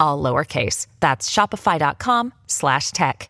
all lowercase. That's shopify.com slash tech.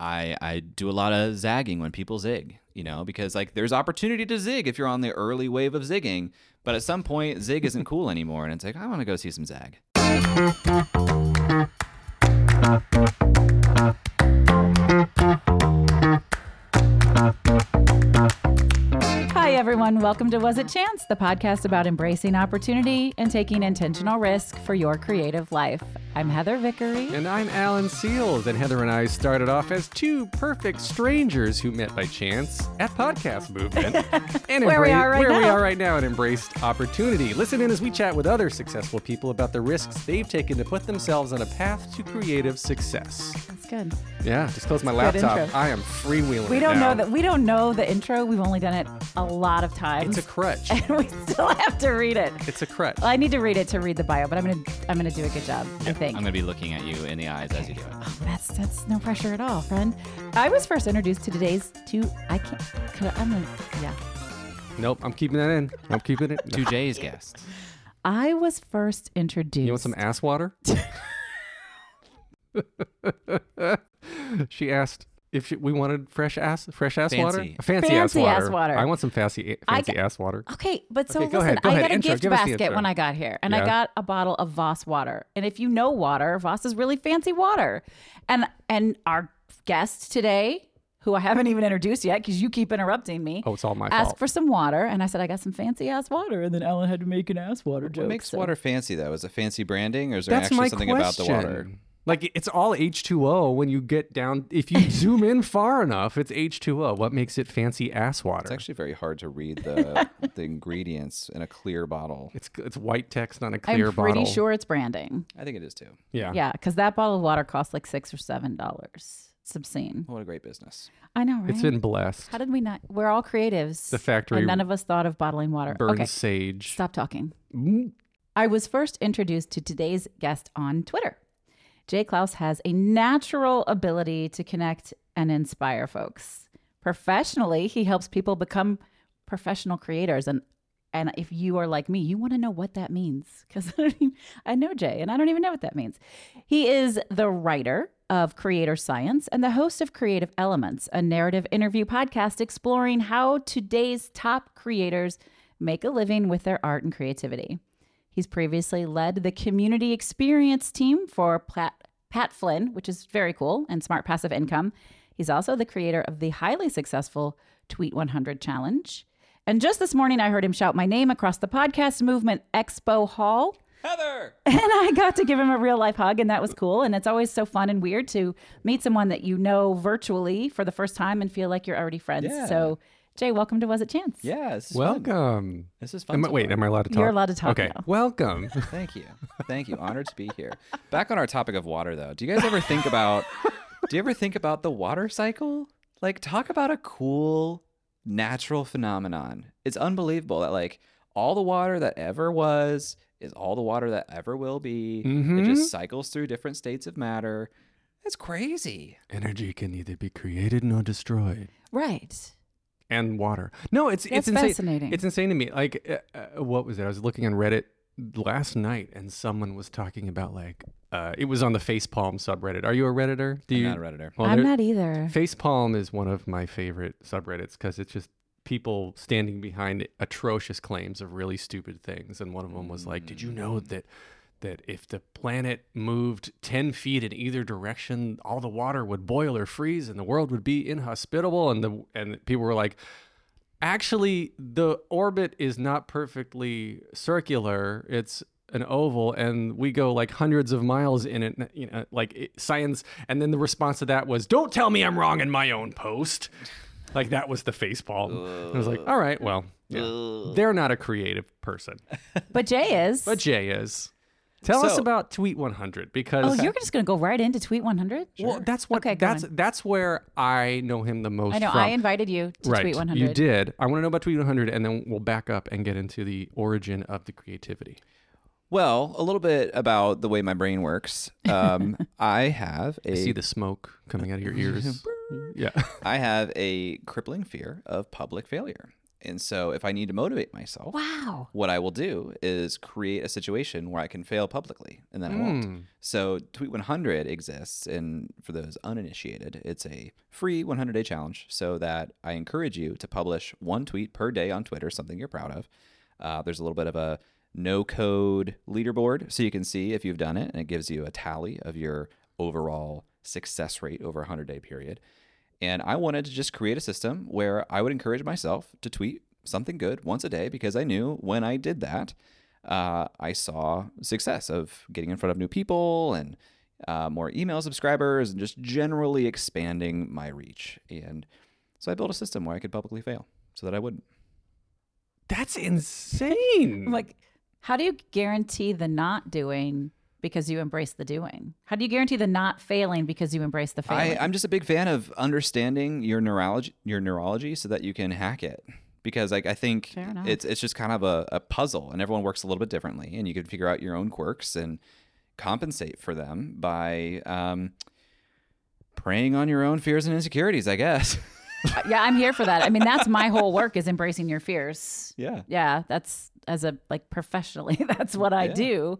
I I do a lot of zagging when people zig, you know, because like there's opportunity to zig if you're on the early wave of zigging, but at some point zig isn't cool anymore, and it's like I want to go see some zag. Everyone. Welcome to Was It Chance, the podcast about embracing opportunity and taking intentional risk for your creative life. I'm Heather Vickery. And I'm Alan Seales, and Heather and I started off as two perfect strangers who met by chance at Podcast Movement. and Where we are right where we now. are right now and embraced opportunity. Listen in as we chat with other successful people about the risks they've taken to put themselves on a path to creative success. That's good. Yeah, just close my laptop. I am freewheeling. We don't know that we don't know the intro. We've only done it a lot of times. It's a crutch. and we still have to read it. It's a crutch. Well, I need to read it to read the bio, but I'm gonna I'm gonna do a good job. I think. I'm gonna be looking at you in the eyes as you do it. Oh, that's that's no pressure at all, friend. I was first introduced to today's two. I can't. Could I, I'm gonna. Yeah. Nope, I'm keeping that in. I'm keeping it. To Jay's guest. I was first introduced. You want some ass water? she asked if she, we wanted fresh ass, fresh ass water, Fancy. fancy, Fancy ass, ass water. water. I want some fancy, fancy g- ass water. Okay, but so Okay, go listen, ahead, go I ahead. got a Intro, gift give us the basket when I got here, and Yeah. I got a bottle of Voss water. And if you know water, Voss is really fancy water. And and our guest today, who I haven't even introduced yet because you keep interrupting me, Oh, it's all my asked fault. for some water, and I said I got some fancy ass water, and then Ellen had to make an ass water joke. What makes so- water fancy though? Is it fancy branding, or is there That's actually something question. about the water? Like it's all H2O when you get down. If you zoom in far enough, it's H2O. What makes it fancy ass water? It's actually very hard to read the the ingredients in a clear bottle. it's it's white text on a I'm clear pretty bottle. sure it's branding. I think it is too. Yeah. Yeah, because that bottle of water costs like six or seven dollars. It's obscene. What a great business. I know, right? It's been blessed. How did we not? We're all creatives. The factory And none of us thought of bottling water. Burns okay, sage. stop talking. Mm. I was first introduced to today's guest on Twitter. Jay Clouse has a natural ability to connect and inspire folks. Professionally, he helps people become professional creators and and if you are like me, you want to know what that means because I know Jay and I don't even know what that means. He is the writer of Creator Science and the host of Creative Elements, a narrative interview podcast exploring how today's top creators make a living with their art and creativity. He's previously led the community experience team for Pat, Pat Flynn, which is very cool, and Smart Passive Income. He's also the creator of the highly successful Tweet 100 Challenge. And just this morning, I heard him shout my name across the podcast movement expo hall. Heather. And I got to give him a real life hug, and that was cool. And it's always so fun and weird to meet someone that you know virtually for the first time and feel like you're already friends. Yeah. So, Jay, welcome to Was It Chance? Yeah. This is fun. Welcome. This is fun. Am I, so wait, am I allowed to talk? You're allowed to talk Okay. now. Welcome. Thank you. Thank you. Honored to be here. Back on our topic of water though. Do you guys ever think about do you ever think about the water cycle? Like talk about a cool natural phenomenon. It's unbelievable that like all the water that ever was is all the water that ever will be. It Mhm. just cycles through different states of matter. It's crazy. Energy can neither be created nor destroyed. Right. And water. No, it's That's it's insane. fascinating. It's insane to me. Like, uh, uh, what was it? I was looking on Reddit last night, and someone was talking about like, uh, it was on the Facepalm subreddit. Are you a redditor? Do I'm you? not a redditor. Well, I'm not either. Facepalm is one of my favorite subreddits because it's just people standing behind atrocious claims of really stupid things. And one of them was like, "Did you know that that if the planet moved 10 feet in either direction, all the water would boil or freeze and the world would be inhospitable. And, the, and people were like, actually, the orbit is not perfectly circular. It's an oval and we go like hundreds of miles in it you know like it, science and then the response to that was don't tell me i'm wrong in my own post like that was the face palm i was like all right well yeah. they're not a creative person But Jay is. but jay is tell us about tweet 100 because oh, because you're just going to go right into Tweet 100? well that's what Okay, that's that's where i know him the most I know. from. I invited you to right Tweet 100. you did i want to know about tweet 100 and then we'll back up and get into the origin of the creativity Well, a little bit about the way my brain works. Um, I have a I see the smoke coming out of your ears yeah I have a crippling fear of public failure. And so if I need to motivate myself, Wow. what I will do is create a situation where I can fail publicly and then I won't. Mm. So Tweet 100 exists and for those uninitiated, it's a free 100-day challenge so that I encourage you to publish one tweet per day on Twitter, something you're proud of. Uh, there's a little bit of a no code leaderboard so you can see if you've done it and it gives you a tally of your overall success rate over a 100-day period. And I wanted to just create a system where I would encourage myself to tweet something good once a day because I knew when I did that, uh, I saw success of getting in front of new people and uh, more email subscribers and just generally expanding my reach. And so I built a system where I could publicly fail so that I wouldn't. That's insane. Like, how do you guarantee the not doing because you embrace the doing? How do you guarantee the not failing because you embrace the I, failing? I'm just a big fan of understanding your neurology, your neurology, so that you can hack it. Because like I think it's it's just kind of a, a puzzle, and everyone works a little bit differently, and you can figure out your own quirks and compensate for them by um, preying on your own fears and insecurities. I guess. yeah, I'm here for that. I mean, that's my whole work is embracing your fears. yeah. Yeah, that's as a like professionally, that's what I Yeah. do.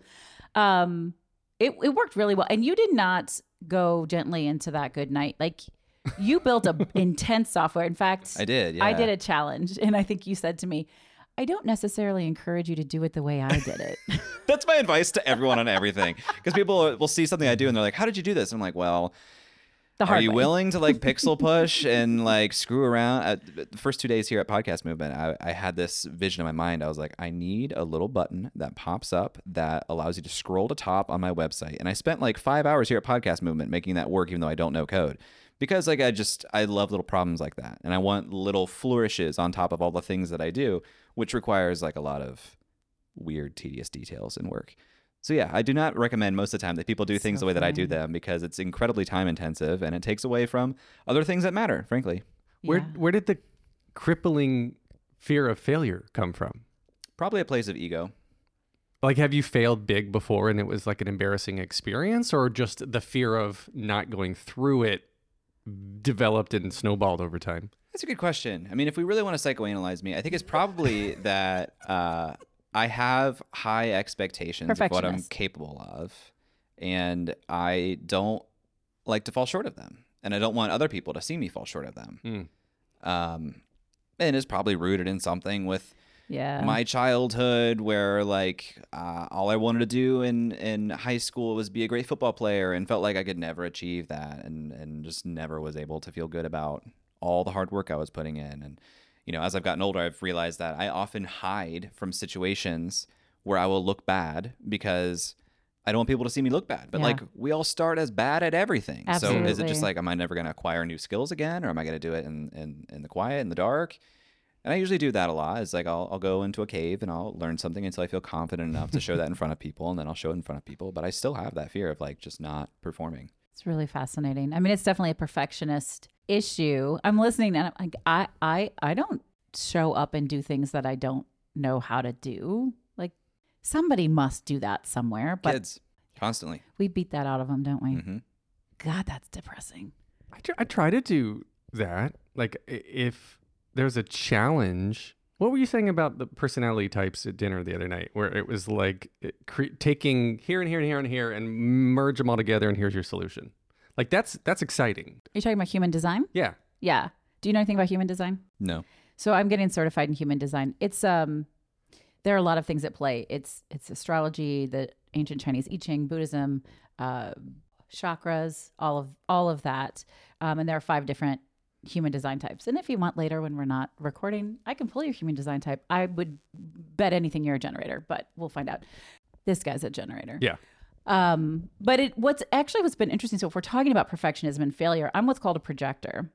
Um it it worked really well. And you did not go gently into that good night. Like you built a intense software. In fact, I did. Yeah. I did a challenge and I think you said to me, I don't necessarily encourage you to do it the way I did it. That's my advice to everyone on everything. Because people will see something I do and they're like, "How did you do this?" And I'm like, "Well, The hard are you way. willing to like pixel push and like screw around? At the first two days here at podcast movement I, I had this vision in my mind. I was like i need a little button that pops up that allows you to scroll to top on my website. And i spent like five hours here at podcast movement making that work even though i don't know code. Because like i just i love little problems like that. And i want little flourishes on top of all the things that i do which requires like a lot of weird tedious details and work so yeah, I do not recommend most of the time that people do things So the way that I do them because it's incredibly time intensive and it takes away from other things that matter, frankly. Where where did the crippling fear of failure come from? Probably a place of ego. Like, have you failed big before and it was like an embarrassing experience, or just the fear of not going through it developed and snowballed over time? That's a good question. I mean, if we really want to psychoanalyze me, I think it's probably that uh, I have high expectations of what I'm capable of, and I don't like to fall short of them, and I don't want other people to see me fall short of them. Mm. Um, and it's probably rooted in something with Yeah. my childhood where like uh, all I wanted to do in in high school was be a great football player and felt like I could never achieve that and and just never was able to feel good about all the hard work I was putting in and you know as I've gotten older I've realized that I often hide from situations where I will look bad because I don't want people to see me look bad. But Yeah. like we all start as bad at everything. So is it just like am I never going to acquire new skills again or am I going to do it in, in in the quiet in the dark? And I usually do that a lot. It's like I'll, I'll go into a cave and I'll learn something until I feel confident enough to show that in front of people, and then I'll show it in front of people. But I still have that fear of like just not performing. It's really fascinating. I mean, it's definitely a perfectionist issue. I'm listening and I'm like, I, I, I don't show up and do things that I don't know how to do. Like somebody must do that somewhere, but Kids, constantly. we beat that out of them, don't we? hmm God, that's depressing. I, tr- I try to do that. Like, if there's a challenge, what were you saying about the personality types at dinner the other night, where it was like it cre- taking here and here and here and here and merge them all together, and here's your solution. Like that's that's exciting. Are you talking about human design? Yeah. Yeah. Do you know anything about human design? No. So I'm getting certified in human design. It's um there are a lot of things at play. It's it's astrology, the ancient Chinese I Ching, Buddhism, uh, chakras, all of all of that. Um, and there are five different human design types. And if you want later when we're not recording, I can pull your human design type. I would bet anything you're a generator, but we'll find out. This guy's a generator. Yeah. Um, but it what's actually what's been interesting. So if we're talking about perfectionism and failure, I'm what's called a projector.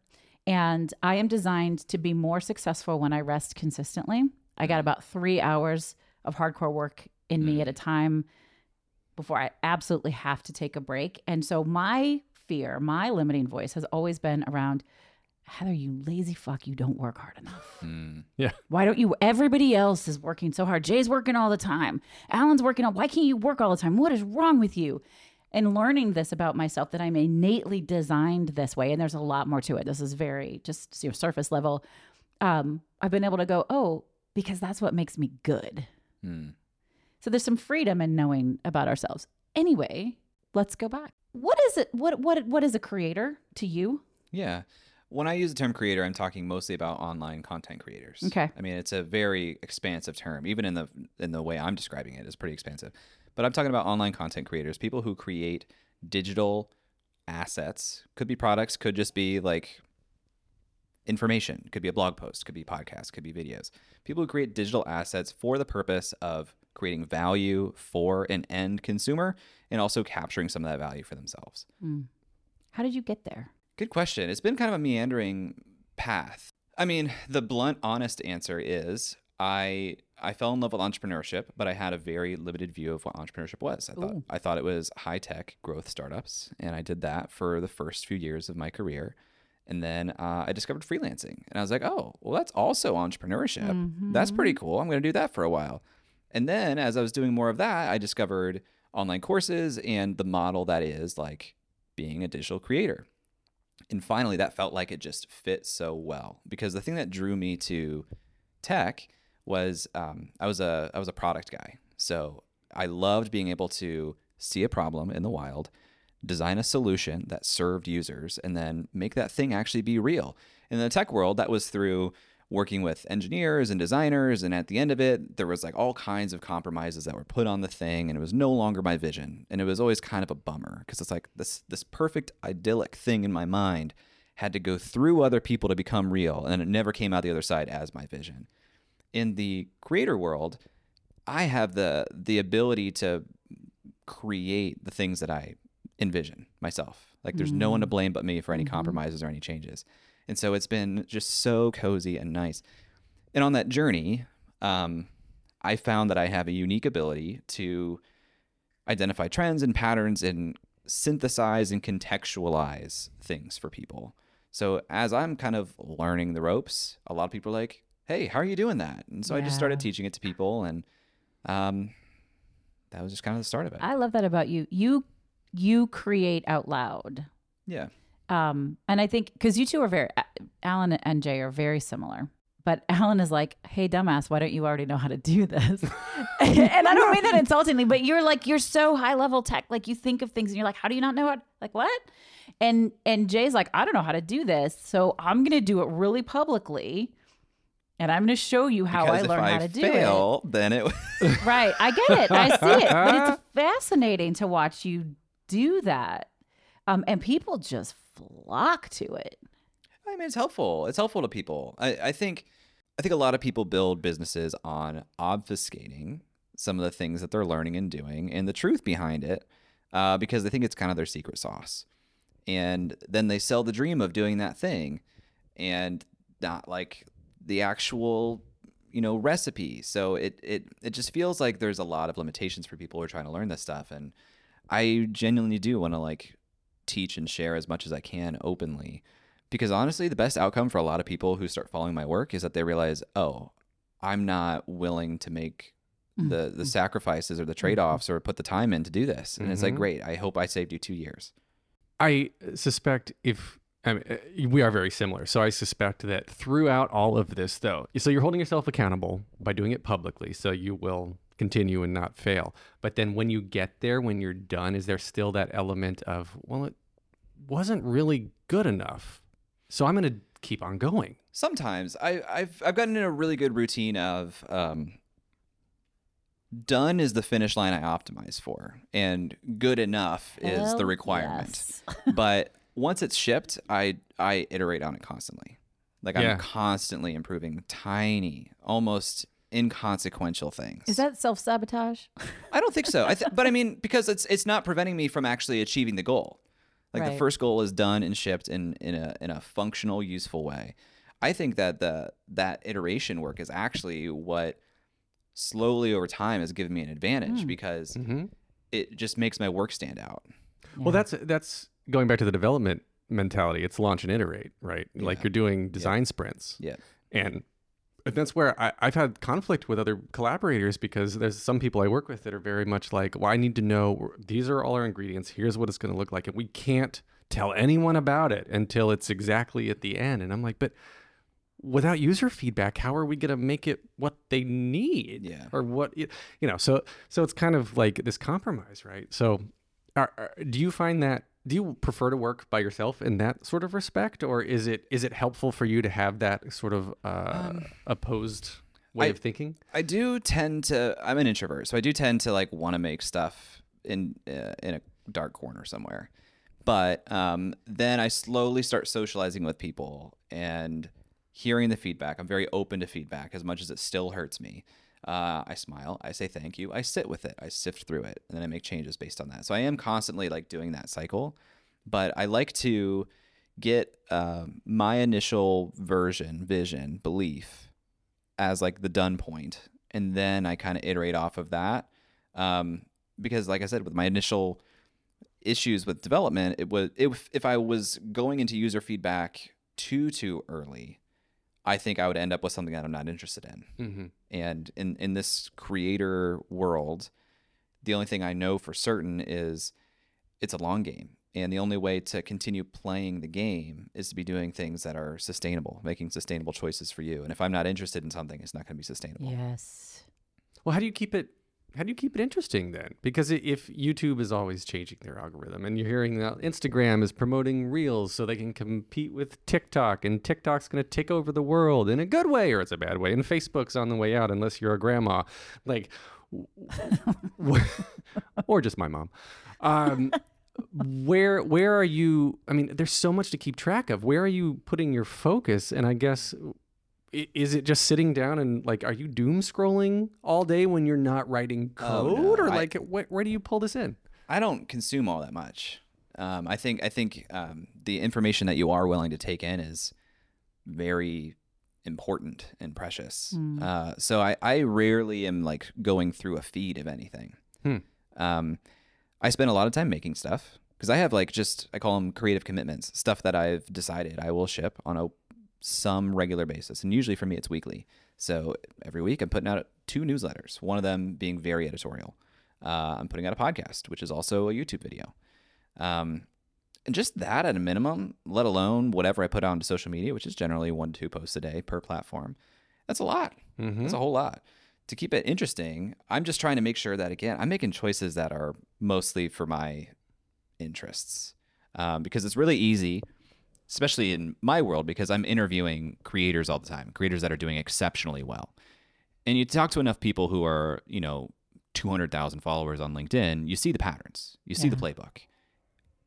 And I am designed to be more successful when I rest consistently. I got about three hours of hardcore work in me at a time before I absolutely have to take a break. And so my fear, my limiting voice has always been around Heather, you lazy fuck, you don't work hard enough. Mm. Yeah. Why don't you? Everybody else is working so hard. Jay's working all the time. Alan's working on. Why can't you work all the time? What is wrong with you? And learning this about myself that I'm innately designed this way, and there's a lot more to it. This is very just you know, surface level. Um, I've been able to go, oh, because that's what makes me good. Mm. So there's some freedom in knowing about ourselves. Anyway, let's go back. What is it? What what what is a creator to you? Yeah. When I use the term creator, I'm talking mostly about online content creators. Okay. I mean, it's a very expansive term. Even in the in the way I'm describing it, it's pretty expansive. But I'm talking about online content creators, people who create digital assets. Could be products, could just be like information, could be a blog post, could be podcasts, could be videos. People who create digital assets for the purpose of creating value for an end consumer and also capturing some of that value for themselves. Hmm. How did you get there? Good question. It's been kind of a meandering path. I mean, the blunt, honest answer is I I fell in love with entrepreneurship, but I had a very limited view of what entrepreneurship was. I thought I thought it was high tech growth startups, and I did that for the first few years of my career. And then uh, I discovered freelancing, and I was like, oh, well, that's also entrepreneurship. That's pretty cool. I'm going to do that for a while. And then as I was doing more of that, I discovered online courses and the model that is like being a digital creator. And finally, that felt like it just fit so well because the thing that drew me to tech was um, I was a I was a product guy, so I loved being able to see a problem in the wild, design a solution that served users, and then make that thing actually be real. In the tech world, that was through working with engineers and designers and at the end of it there was like all kinds of compromises that were put on the thing and it was no longer my vision. And it was always kind of a bummer because it's like this this perfect idyllic thing in my mind had to go through other people to become real and it never came out the other side as my vision. In the creator world i have the the ability to create the things that i envision myself. Like there's no one to mm. blame but me for any mm-hmm. compromises or any changes and so it's been just so cozy and nice. And on that journey, um, I found that I have a unique ability to identify trends and patterns and synthesize and contextualize things for people. So as I'm kind of learning the ropes, a lot of people are like, "Hey, how are you doing that?" And so I just started teaching it to people, and um, that was just kind of the start of it. I love that about you. You you create out loud. yeah. Um, and I think because you two are very, Alan and Jay are very similar. But Alan is like, "Hey, dumbass, why don't you already know how to do this?" and I don't mean that insultingly, but you're like, you're so high level tech. Like you think of things and you're like, "How do you not know it?" Like what? And and Jay's like, "I don't know how to do this, so I'm gonna do it really publicly, and I'm gonna show you how because I learned I how to do fail, then it. it." Right? I get it. I see it, but it's fascinating to watch you do that. Um, and people just flock to it. I mean, it's helpful. It's helpful to people. I, I think I think a lot of people build businesses on obfuscating some of the things that they're learning and doing and the truth behind it uh, because they think it's kind of their secret sauce. And then they sell the dream of doing that thing and not like the actual you know recipe so it it it just feels like there's a lot of limitations for people who are trying to learn this stuff and i genuinely do want to like teach and share as much as i can openly. Because honestly the best outcome for a lot of people who start following my work is that they realize oh i'm not willing to make the the sacrifices or the trade-offs or put the time in to do this. And it's like Mhm. great i hope i saved you two years. I suspect if I mean, uh, we are very similar, so I suspect that throughout all of this, though, so you're holding yourself accountable by doing it publicly, so you will continue and not fail. But then when you get there, when you're done, is there still that element of, well, it wasn't really good enough, so I'm going to keep on going. Sometimes I, I've I've gotten in a really good routine of um, done is the finish line I optimize for, and good enough is Hell the requirement. yes. but once it's shipped, I I iterate on it constantly. Like Yeah. I'm constantly improving tiny, almost inconsequential things. Is that self sabotage? I don't think so. I th- but I mean, because it's it's not preventing me from actually achieving the goal. Like the first goal is done and shipped in in a in a functional, useful way. I think that the that iteration work is actually what slowly over time has given me an advantage Hmm. because Mm-hmm. it just makes my work stand out. Well, that's that's going back to the development mentality. It's launch and iterate, right? Like you're doing design sprints, Yeah. and and that's where I, I've had conflict with other collaborators because there's some people I work with that are very much like, well, I need to know these are all our ingredients. Here's what it's going to look like, and we can't tell anyone about it until it's exactly at the end. And I'm like, but without user feedback, how are we going to make it what they need? Yeah. Or what you you know? So so it's kind of like this compromise, right? So, are, are- do you find that? Do you prefer to work by yourself in that sort of respect, or is it is it helpful for you to have that sort of uh, opposed way I- of thinking? I do tend to. I'm an introvert, so I do tend to like want to make stuff in uh, in a dark corner somewhere. But um, then I slowly start socializing with people and hearing the feedback. I'm very open to feedback, as much as it still hurts me. Uh, I smile. I say thank you. I sit with it. I sift through it, and then I make changes based on that. So I am constantly like doing that cycle. But I like to get um, my initial version, vision, belief as like the done point and then i kind of iterate off of that um, because like i said with my initial issues with development it was if, if i was going into user feedback too too early i think i would end up with something that i'm not interested in Mm-hmm. and in in this creator world the only thing i know for certain is it's a long game and the only way to continue playing the game is to be doing things that are sustainable making sustainable choices for you and if i'm not interested in something it's not going to be sustainable Yes. Well, how do you keep it? How do you keep it interesting then? Because if YouTube is always changing their algorithm, and you're hearing that Instagram is promoting Reels so they can compete with TikTok, and TikTok's going to take over the world in a good way or it's a bad way, and Facebook's on the way out unless you're a grandma, like, or just my mom. Um, where where are you? I mean, there's so much to keep track of. Where are you putting your focus? And I guess is it just sitting down and like are you doom scrolling all day when you're not writing Oh, code no. or I- like wh- where do you pull this in I don't consume all that much. Um, I think I think um, the information that you are willing to take in is very important and precious. Uh, so I, I rarely am like going through a feed of anything. Hmm. Um, I spend a lot of time making stuff because I have like just I call them creative commitments, stuff that I've decided I will ship on a some regular basis, and usually for me it's weekly. So every week I'm putting out two newsletters. One of them being very editorial. Uh, I'm putting out a podcast, which is also a YouTube video. Um, and just that at a minimum, let alone whatever I put out onto social media, which is generally one to two posts a day per platform. That's a lot. Mm-hmm. That's a whole lot. To keep it interesting, I'm just trying to make sure that again, I'm making choices that are mostly for my interests, um, because it's really easy, especially in my world, because I'm interviewing creators all the time, creators that are doing exceptionally well. And you talk to enough people who are, you know, 200,000 followers on LinkedIn, you see the patterns, you see the playbook.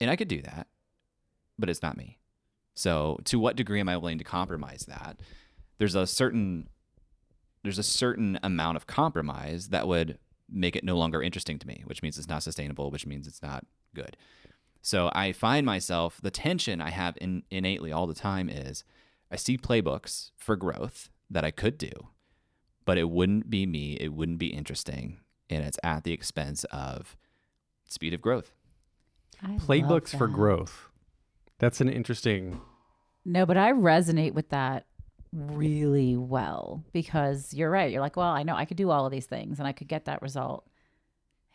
And I could do that, but it's not me. So, to what degree am I willing to compromise that? There's a certain there's a certain amount of compromise that would make it no longer interesting to me, which means it's not sustainable, which means it's not good. So I find myself the tension I have in, innately all the time is I see playbooks for growth that I could do, but it wouldn't be me, it wouldn't be interesting, and it's at the expense of speed of growth. I playbooks for growth that's an interesting No, but I resonate with that really well because you're right. You're like, well, I know I could do all of these things and I could get that result.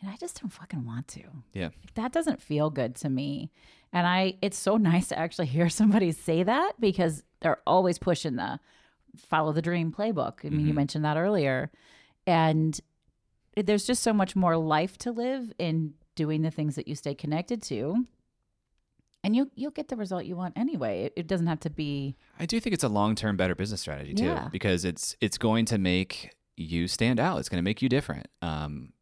And I just don't fucking want to. Yeah. Like, that doesn't feel good to me. And I it's so nice to actually hear somebody say that because they're always pushing the follow the dream playbook. I mean, you mentioned that earlier. And there's just so much more life to live in doing the things that you stay connected to. And you you'll get the result you want anyway. It, it doesn't have to be I do think it's a long-term better business strategy too Yeah. because it's it's going to make you stand out. It's going to make you different. Um,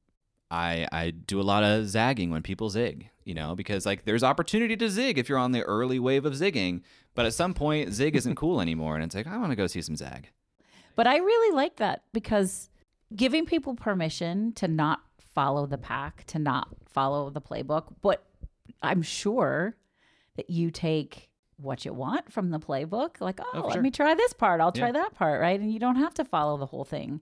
I I do a lot of zagging when people zig, you know, because like there's opportunity to zig if you're on the early wave of zigging, but at some point zig isn't cool anymore, and it's like I want to go see some zag. But I really like that because giving people permission to not follow the pack, to not follow the playbook, but I'm sure that you take what you want from the playbook. Like, oh, oh let sure. me try this part. I'll try Yeah. that part, right? And you don't have to follow the whole thing.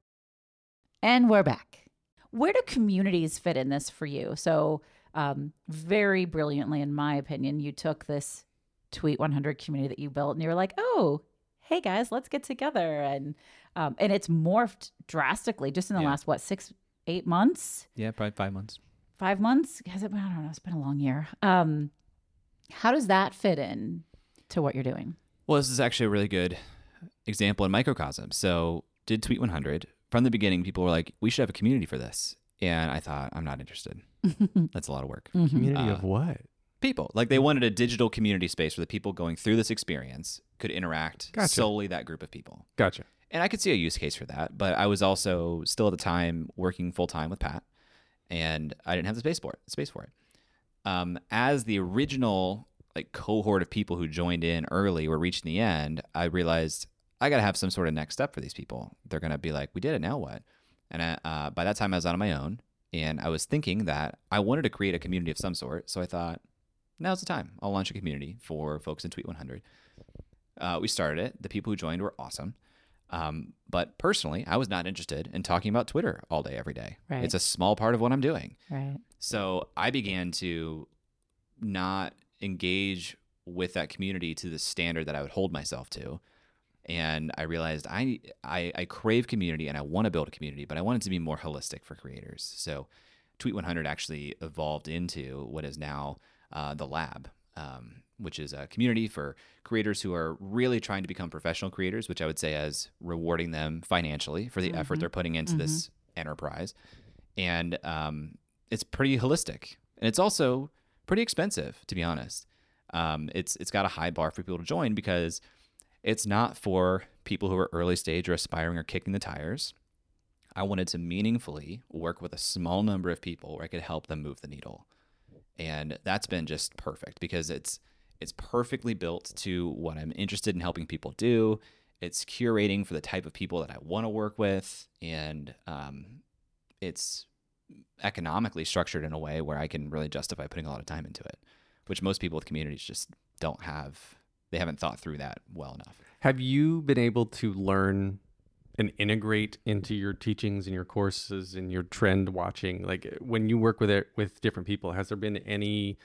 And we're back. Where do communities fit in this for you? So, um, very brilliantly, in my opinion, you took this Tweet 100 community that you built and you were like, oh, hey guys, let's get together. And, um, and it's morphed drastically just in the Yeah. last, what, six, eight months? Yeah, probably five months. Five months? Has it? I don't know. It's been a long year. Um, how does that fit in to what you're doing? Well, this is actually a really good example in microcosm. So, did Tweet 100 from the beginning? People were like, "We should have a community for this," and I thought, "I'm not interested. That's a lot of work." Community Uh, of what? People like they wanted a digital community space where the people going through this experience could interact Gotcha. solely that group of people. Gotcha. And I could see a use case for that, but I was also still at the time working full time with Pat, and I didn't have the space for it. Space for it. Um, as the original like cohort of people who joined in early were reaching the end, I realized I got to have some sort of next step for these people. They're gonna be like, "We did it. Now what?" And I, uh, by that time, I was on my own, and I was thinking that I wanted to create a community of some sort. So I thought, now's the time. I'll launch a community for folks in Tweet 100. Uh, we started it. The people who joined were awesome. Um, but personally, I was not interested in talking about Twitter all day, every day. Right. It's a small part of what I'm doing. Right. So I began to not engage with that community to the standard that I would hold myself to. And I realized I, I, I crave community and I want to build a community, but I wanted to be more holistic for creators. So Tweet 100 actually evolved into what is now uh, the lab, um, which is a community for creators who are really trying to become professional creators, which I would say as rewarding them financially for the effort they're putting into this enterprise. And um, it's pretty holistic, and it's also pretty expensive, to be honest. Um, it's it's got a high bar for people to join because it's not for people who are early stage or aspiring or kicking the tires. I wanted to meaningfully work with a small number of people where I could help them move the needle. And that's been just perfect because it's it's perfectly built to what I'm interested in helping people do. It's curating for the type of people that I want to work with, and um, it's economically structured in a way where I can really justify putting a lot of time into it, which most people with communities just don't have. They haven't thought through that well enough. Have you been able to learn and integrate into your teachings and your courses and your trend watching? Like when you work with it with different people, has there been any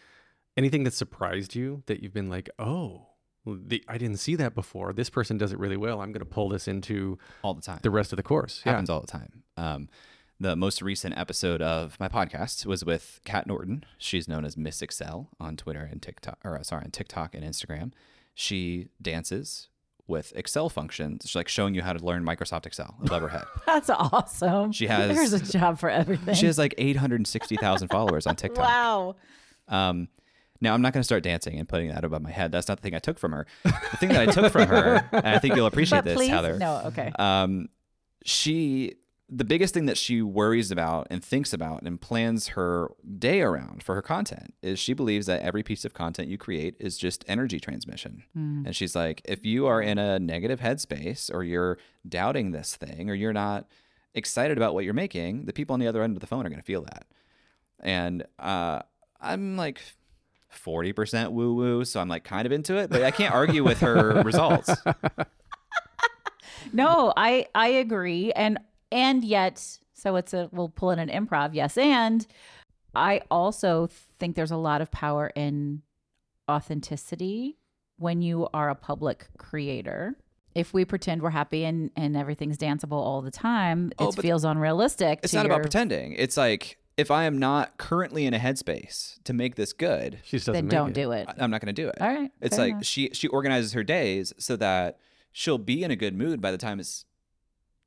anything that surprised you that you've been like, oh, the, I didn't see that before. This person does it really well. I'm going to pull this into All the time. the rest of the course. Yeah. happens all the time. Um, the most recent episode of my podcast was with Kat Norton. She's known as Miss Excel on Twitter and TikTok, or uh, sorry, on TikTok and Instagram. She dances with Excel functions, She's like showing you how to learn Microsoft Excel above her head. That's awesome. She has- There's a job for everything. She has like 860,000 followers on TikTok. wow. Um, now I'm not going to start dancing and putting that above my head. That's not the thing I took from her. The thing that I took from her, and I think you'll appreciate But this, please, Heather. no, okay. Um, she the biggest thing that she worries about and thinks about and plans her day around for her content is she believes that every piece of content you create is just energy transmission. And she's like, if you are in a negative headspace or you're doubting this thing or you're not excited about what you're making, the people on the other end of the phone are going to feel that. And uh, I'm like 40% woo woo, so I'm like kind of into it, but I can't argue with her results. No, I I agree, and and yet, so it's a we'll pull in an improv, yes, and I also think there's a lot of power in authenticity when you are a public creator. If we pretend we're happy and and everything's danceable all the time, Oh, it but feels unrealistic. It's to not about pretending. It's like if I am not currently in a headspace to make this good, She just Then make don't it. do it. I- I'm not going to do it. All right, It's like enough. she she organizes her days so that she'll be in a good mood by the time it's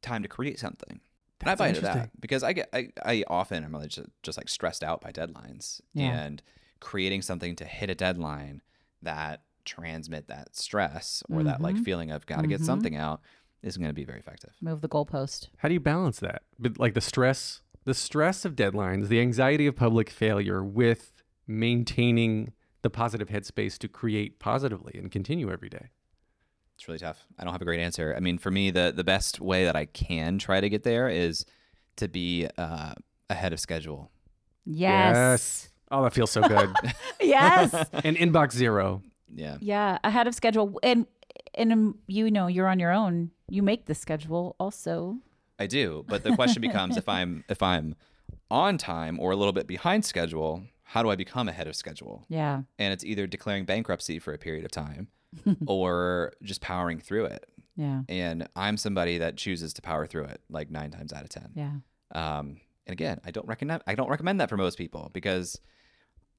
time to create something. And I buy into that because I get I, I often am really just, just like stressed out by deadlines Yeah. and creating something to hit a deadline that transmit that stress or that like Mhm. feeling of got to get Mhm. something out isn't going to be very effective. move the goalpost. How do you balance that? But like the stress, the stress of deadlines, the anxiety of public failure with maintaining the positive headspace to create positively and continue every day. It's really tough. I don't have a great answer. I mean, for me, the the best way that I can try to get there is to be uh, ahead of schedule. Yes. Oh, that feels so good. Yes. and inbox zero. Yeah. yeah, ahead of schedule, and and um, you know you're on your own. You make the schedule also. I do, but the question becomes if I'm if I'm on time or a little bit behind schedule, how do I become ahead of schedule? Yeah. And it's either declaring bankruptcy for a period of time or just powering through it. Yeah. And I'm somebody that chooses to power through it like 9 times out of 10. Yeah. Um, and again, I don't recommend I don't recommend that for most people because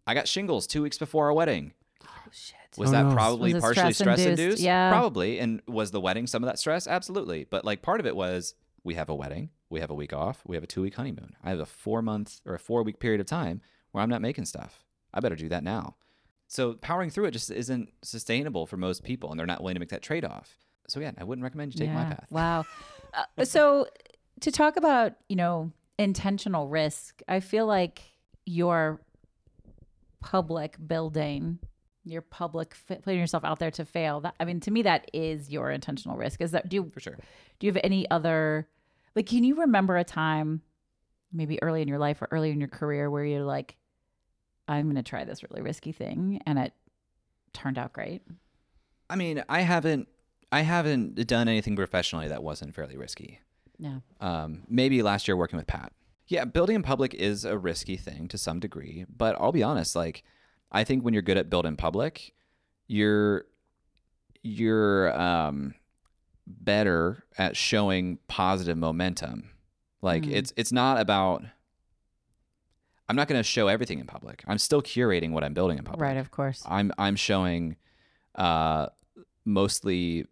I got shingles 2 weeks before our wedding. Oh shit. Was Oh, that no. probably Was partially stress-induced? stress induced? Yeah. Probably. And was the wedding some of that stress? Absolutely. But like part of it was we have a wedding, we have a week off, we have a two week honeymoon. I have a four month or a four week period of time where I'm not making stuff. I better do that now. So powering through it just isn't sustainable for most people and they're not willing to make that trade off. So again, I wouldn't recommend you take my path. Wow. Uh, so to talk about, you know, intentional risk, I feel like your public building, your public putting yourself out there to fail. That I mean, to me, that is your intentional risk. Is that do you For sure. do you have any other like? Can you remember a time, maybe early in your life or early in your career, where you're like, I'm going to try this really risky thing, and it turned out great? I mean, I haven't I haven't done anything professionally that wasn't fairly risky. Yeah. um, maybe last year working with Pat. Yeah, building in public is a risky thing to some degree, but I'll be honest, like I think when you're good at building public, you're you're um, better at showing positive momentum. Like Mm. it's it's not about I'm not going to show everything in public. I'm still curating what I'm building in public. Right. Of course. I'm I'm showing uh, mostly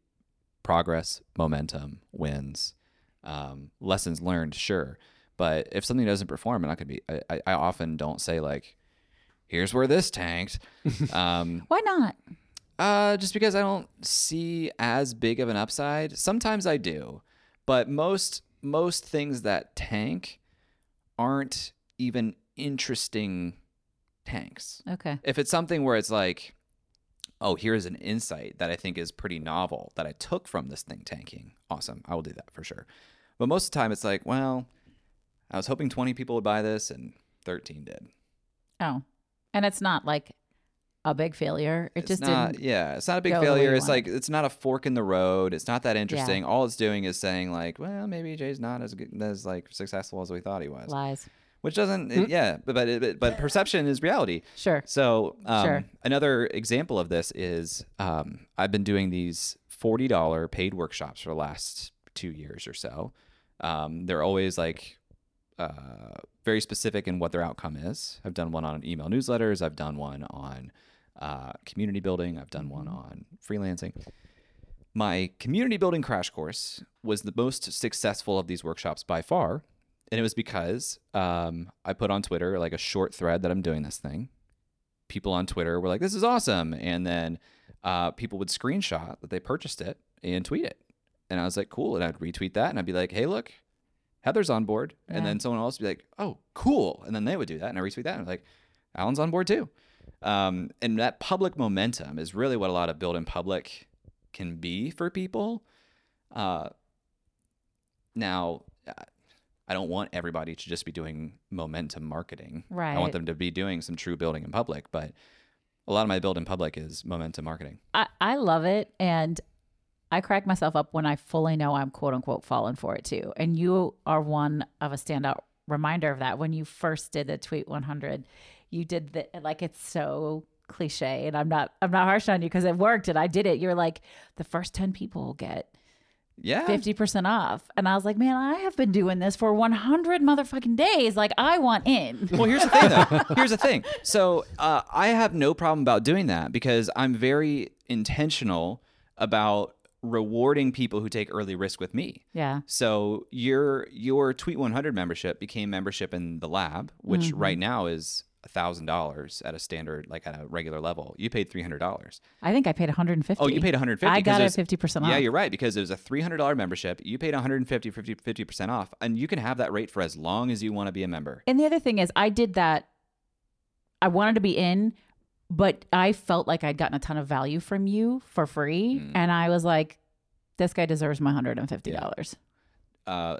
progress, momentum, wins, um, lessons learned, sure. But if something doesn't perform, I'm not gonna be. I, I, I often don't say like, "Here's where this tanked," um, Why not? uh, just because I don't see as big of an upside. Sometimes I do, but most most things that tank aren't even interesting tanks Okay. if it's something where it's like, oh, here's an insight that I think is pretty novel that I took from this thing tanking, awesome. I will do that for sure. But most of the time, it's like, well, I was hoping 20 people would buy this and 13 did. Oh, and it's not like a big failure. It it's just not, didn't. yeah, it's not a big go the way failure. It's like, it's not a fork in the road. It's not that interesting. All it's doing is saying, like, well, maybe Jay's not as good, as like successful as we thought he was, Lies. Which doesn't, it- yeah, but, but, it- but perception is reality. Sure. So um, Sure. another example of this is um, I've been doing these forty dollar paid workshops for the last two years or so. Um, they're always like uh, very specific in what their outcome is. I've done one on email newsletters. I've done one on uh, community building. I've done one on freelancing. My community building crash course was the most successful of these workshops by far. And it was because um, I put on Twitter like a short thread that I'm doing this thing. People on Twitter were like, this is awesome. And then uh, people would screenshot that they purchased it and tweet it. And I was like, cool. And I'd retweet that and I'd be like, hey, look, Heather's on board, and then someone else would be like, "Oh, cool," and then they would do that, and I retweet that, and I'm like, "Alan's on board too." Um, and that public momentum is really what a lot of build in public can be for people. Uh, now, uh, I don't want everybody to just be doing momentum marketing. Right. I want them to be doing some true building in public, but a lot of my build in public is momentum marketing. I, I love it. And I crack myself up when I fully know I'm quote unquote falling for it too. And you are one of a standout reminder of that. When you first did the tweet 100, you did the, like, it's so cliche and I'm not, I'm not harsh on you because it worked and I did it. You're like, the first 10 people will get Yeah. 50% off. And I was like, man, I have been doing this for 100 motherfucking days. Like, I want in. Well, here's the thing, though. Here's the thing. So uh, I have no problem about doing that because I'm very intentional about rewarding people who take early risk with me. Yeah. So your your Tweet 100 membership became membership in the lab, which Mm-hmm. right now is thousand dollars at a standard, like at a regular level. You paid three hundred dollars. I think I paid 150. Oh, you paid 150. I got it it was- 50% off. Yeah, you're right because it was a $300 membership. You paid 150 50 percent off, and you can have that rate for as long as you want to be a member. And the other thing is, I did that. I wanted to be in, but I felt like I'd gotten a ton of value from you for free, Mm. and I was like, "This guy deserves my hundred and fifty dollars." Uh,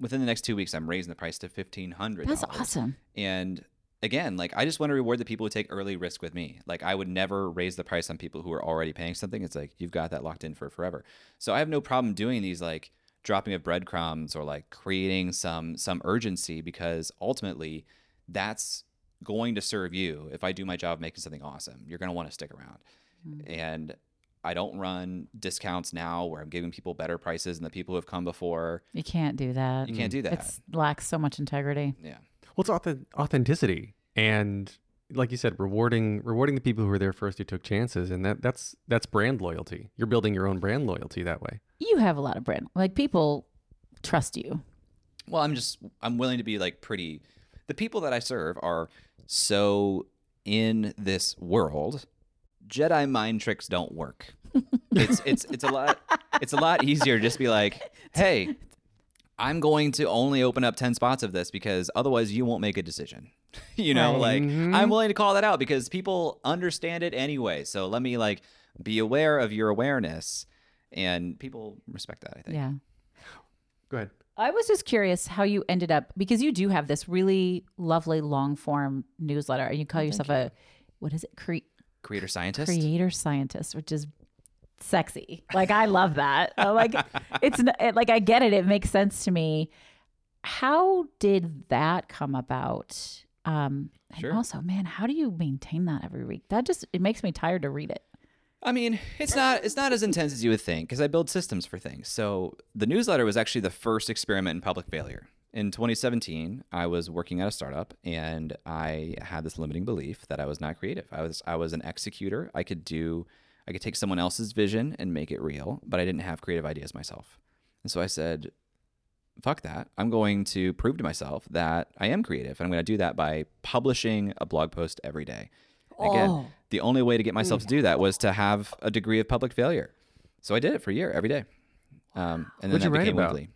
within the next two weeks, I'm raising the price to fifteen hundred. That's awesome. And again, like I just want to reward the people who take early risk with me. Like I would never raise the price on people who are already paying something. It's like you've got that locked in for forever. So I have no problem doing these like dropping of breadcrumbs or like creating some some urgency because ultimately that's going to serve you. If I do my job making something awesome, you're going to want to stick around. Hmm. And I don't run discounts now where I'm giving people better prices than the people who have come before. You can't do that. You can't do that. It lacks so much integrity. yeah. Well, it's auth- authenticity, and like you said, rewarding rewarding the people who were there first, who took chances, and that that's that's brand loyalty. You're building your own brand loyalty that way. You have a lot of brand. Like people trust you. Well, I'm just I'm willing to be like pretty. The people that I serve are so in this world. Jedi mind tricks don't work. It's it's it's a lot it's a lot easier to just be like, hey, I'm going to only open up ten spots of this because otherwise you won't make a decision. you know, Right. like Mhm. I'm willing to call that out because people understand it anyway. So let me like be aware of your awareness, and people respect that. I think. Yeah. Go ahead. I was just curious how you ended up because you do have this really lovely long form newsletter, and you call yourself a what is it? Cre- Creator scientist. creator scientist, which is sexy. Like I love that. Like it's it, like I get it. It makes sense to me. How did that come about? Um, and Sure. also, man, how do you maintain that every week? That just it makes me tired to read it. I mean, it's not it's not as intense as you would think because I build systems for things. So the newsletter was actually the first experiment in public failure. In 2017, I was working at a startup and I had this limiting belief that I was not creative. I was I was an executor. I could do I could take someone else's vision and make it real, but I didn't have creative ideas myself. And so I said, fuck that. I'm going to prove to myself that I am creative and I'm going to do that by publishing a blog post every day. Again, Oh. the only way to get myself to do that was to have a degree of public failure. So I did it for a year, every day. Um, and then What'd that became about? weekly.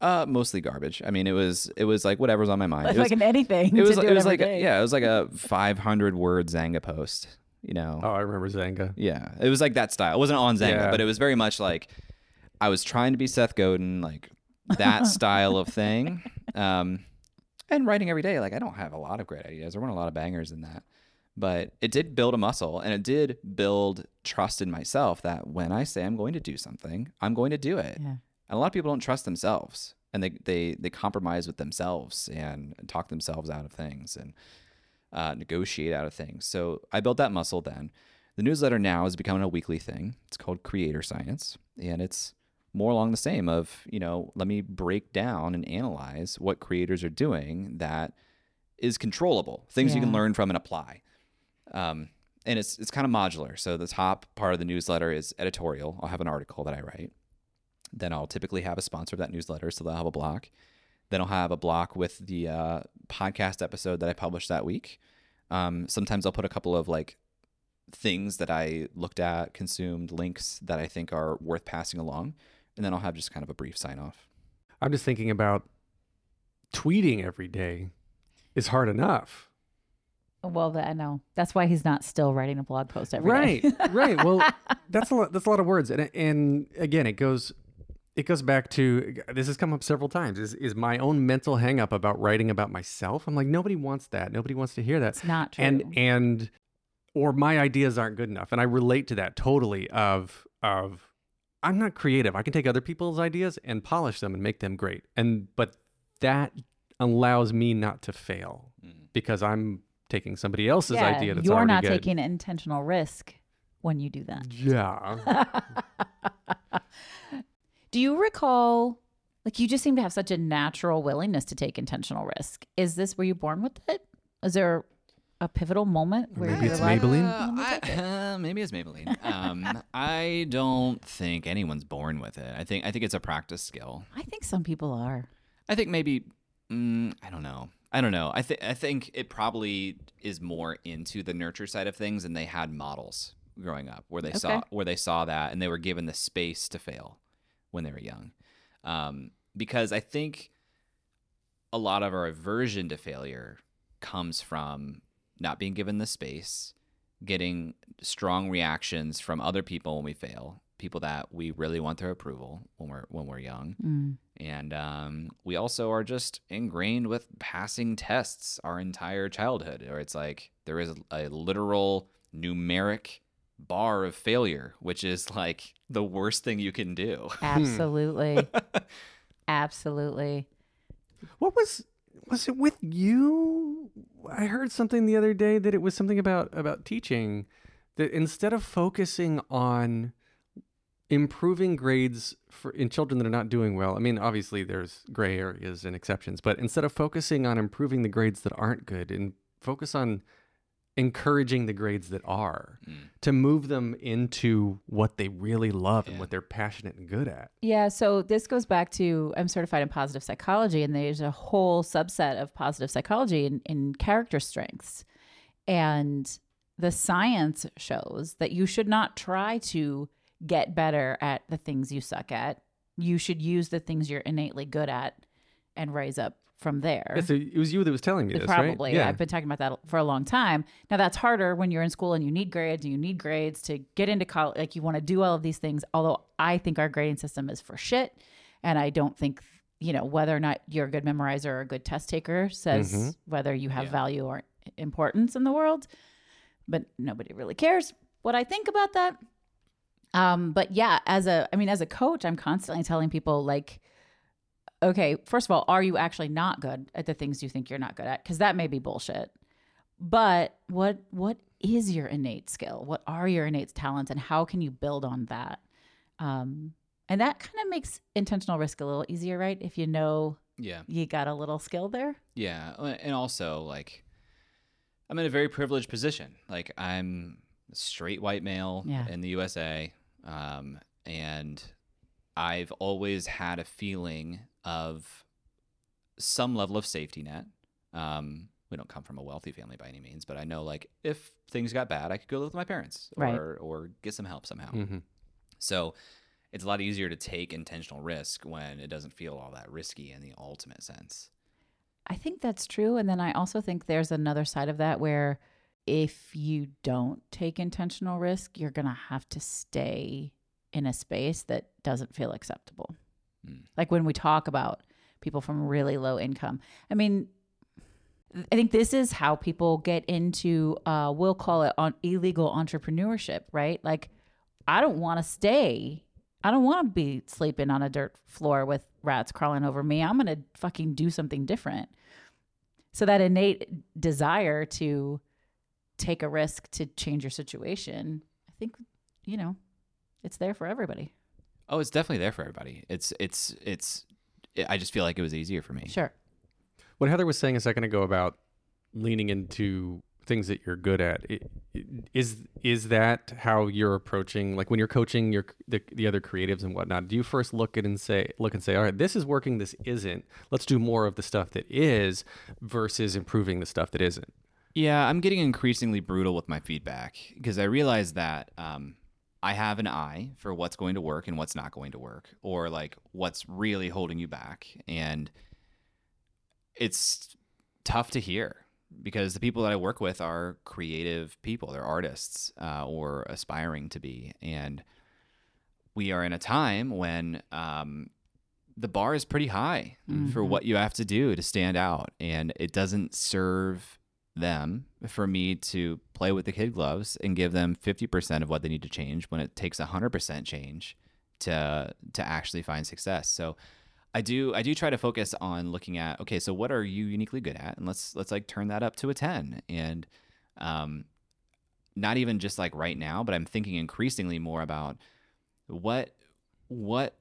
Uh, mostly garbage. I mean, it was it was like whatever's on my mind. Like, It was, in anything. it was, do it was like a, yeah, it was like a 500 word Xanga post. You know, Oh, I remember Xanga. yeah, it was like that style. It wasn't on Xanga, Yeah. but it was very much like I was trying to be Seth Godin, like that style of thing. Um, and writing every day, like I don't have a lot of great ideas. There weren't a lot of bangers in that, but it did build a muscle and it did build trust in myself that when I say I'm going to do something, I'm going to do it. Yeah. And a lot of people don't trust themselves and they, they, they compromise with themselves and talk themselves out of things and uh, negotiate out of things. So I built that muscle then. The newsletter now is becoming a weekly thing. It's called Creator Science, and it's more along the same of you know let me break down and analyze what creators are doing that is controllable, things you can learn from and apply. Um, and it's it's kind of modular. So the top part of the newsletter is editorial. I'll have an article that I write. Then I'll typically have a sponsor of that newsletter, so they'll have a block. Then I'll have a block with the uh, podcast episode that I published that week. Um, sometimes I'll put a couple of like things that I looked at, consumed, links that I think are worth passing along, and then I'll have just kind of a brief sign off. I'm just thinking about tweeting every day is hard enough. Well, that, I know. That's why he's not still writing a blog post every right, day. right. Well, that's a lot. That's a lot of words, and and again, it goes. It goes back to this has come up several times. Is is my own mental hangup about writing about myself? I'm like nobody wants that. Nobody wants to hear that. It's not true. And and or my ideas aren't good enough, and I relate to that totally. Of of I'm not creative. I can take other people's ideas and polish them and make them great. And but that allows me not to fail mm-hmm. because I'm taking somebody else's yeah, idea that's you're already not good. taking an intentional risk when you do that. Yeah. Do you recall, like, you just seem to have such a natural willingness to take intentional risk? Is this were you born with it? Is there a pivotal moment where Maybe you're it's like, Maybelline? "Oh, let me I- uh, maybe it's Maybelline. Um, I don't think anyone's born with it. I think I think it's a practice skill. I think some people are. I think maybe mm, I don't know. I don't know. I think I think it probably is more into the nurture side of things, and they had models growing up where they saw where they saw that, and they were given the space to fail when they were young. Um, because I think a lot of our aversion to failure comes from not being given the space, getting strong reactions from other people when we fail, people that we really want their approval when we're when we're young. Mm. And um, we also are just ingrained with passing tests our entire childhood, or it's like there is a, literal numeric bar of failure, which is like the worst thing you can do. Hmm. Absolutely. Absolutely. What was was it with you? I heard something the other day that it was something about about teaching that instead of focusing on improving grades for in children that are not doing well. I mean, obviously there's gray areas and exceptions, but instead of focusing on improving the grades that aren't good and focus on encouraging the grades that are mm. to move them into what they really love and what they're passionate and good at. Yeah, so this goes back to I'm certified in positive psychology, and there's a whole subset of positive psychology in, in character strengths. And the science shows that you should not try to get better at the things you suck at. You should use the things you're innately good at and raise up from there. Yeah, so it was you that was telling me this, right? Probably. I've been talking about that for a long time. Now that's harder when you're in school and you need grades and you need grades to get into college. Like you want to do all of these things. Although I think our grading system is for shit, and I don't think you know whether or not you're a good memorizer or a good test taker says Mhm. whether you have value or importance in the world. But nobody really cares what I think about that. Um, but yeah, as a, I mean, as a coach, I'm constantly telling people like, okay, first of all, are you actually not good at the things you think you're not good at? Because that may be bullshit. But what what is your innate skill? What are your innate talents, and how can you build on that? Um, and that kind of makes intentional risk a little easier, right? If you know Yeah. you got a little skill there. Yeah, and also like I'm in a very privileged position. Like I'm a straight white male Yeah. in the USA, um, and I've always had a feeling of some level of safety net. Um, we don't come from a wealthy family by any means, but I know like if things got bad, I could go live with my parents or Right. or get some help somehow. hmm So it's a lot easier to take intentional risk when it doesn't feel all that risky in the ultimate sense. I think that's true. And then I also think there's another side of that where if you don't take intentional risk, you're going to have to stay in a space that doesn't feel acceptable. Mm. Like when we talk about people from really low income, I mean, I think this is how people get into, uh, we'll call it on illegal entrepreneurship, right? Like, I don't want to stay. I don't want to be sleeping on a dirt floor with rats crawling over me. I'm going to fucking do something different. So that innate desire to take a risk to change your situation, I think, you know, it's there for everybody. Oh, it's definitely there for everybody. It's it's it's. I just feel like it was easier for me. Sure. What Heather was saying a second ago about leaning into things that you're good at i- i- is is that how you're approaching like when you're coaching your the, the other creatives and whatnot do you first look at and say look and say all right this is working this isn't let's do more of the stuff that is versus improving the stuff that isn't Yeah, I'm getting increasingly brutal with my feedback because I realize that um, I have an eye for what's going to work and what's not going to work, or like what's really holding you back. And it's tough to hear because the people that I work with are creative people, they're artists uh, or aspiring to be, and we are in a time when um, the bar is pretty high for what you have to do to stand out, and it doesn't serve them for me to play with the kid gloves and give them 50% of what they need to change when it takes 100% change to to actually find success. So I do I do try to focus on looking at okay, so what are you uniquely good at, and let's let's like turn that up to a ten, and um, not even just like right now, but I'm thinking increasingly more about what what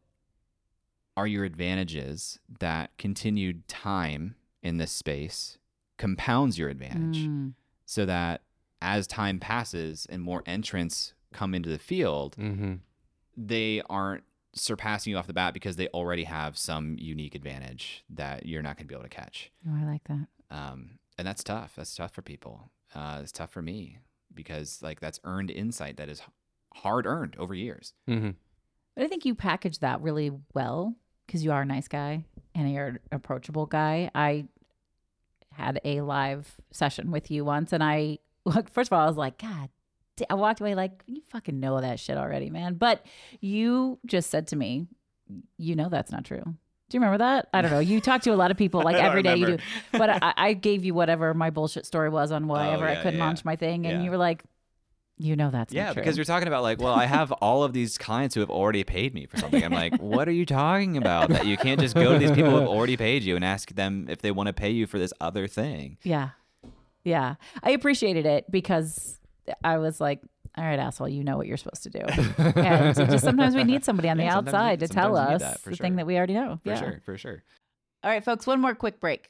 are your advantages that continued time in this space compounds your advantage, Mm. so that as time passes and more entrants come into the field, Mm-hmm. they aren't surpassing you off the bat because they already have some unique advantage that you're not going to be able to catch. Oh, I like that. Um, and that's tough. That's tough for people. Uh, it's tough for me because like that's earned insight that is hard earned over years. Mm-hmm. But I think you package that really well because you are a nice guy and you're an approachable guy. I had a live session with you once, and I first of all I was like, God, I walked away like you fucking know that shit already, man. But you just said to me, you know that's not true. Do you remember that? I don't know. You talk to a lot of people like I every day you do, but I, I gave you whatever my bullshit story was on whatever I yeah, couldn't yeah. launch my thing, and Yeah. you were like, you know that's yeah, because you're talking about like, well, I have all of these clients who have already paid me for something. I'm like, what are you talking about? That you can't just go to these people who have already paid you and ask them if they want to pay you for this other thing. Yeah. Yeah. I appreciated it because I was like, all right, asshole, you know what you're supposed to do. and so just sometimes we need somebody on the Yeah, sometimes you- outside to tell us that, the sure. thing that we already know. For yeah. sure, for sure. All right, folks, one more quick break.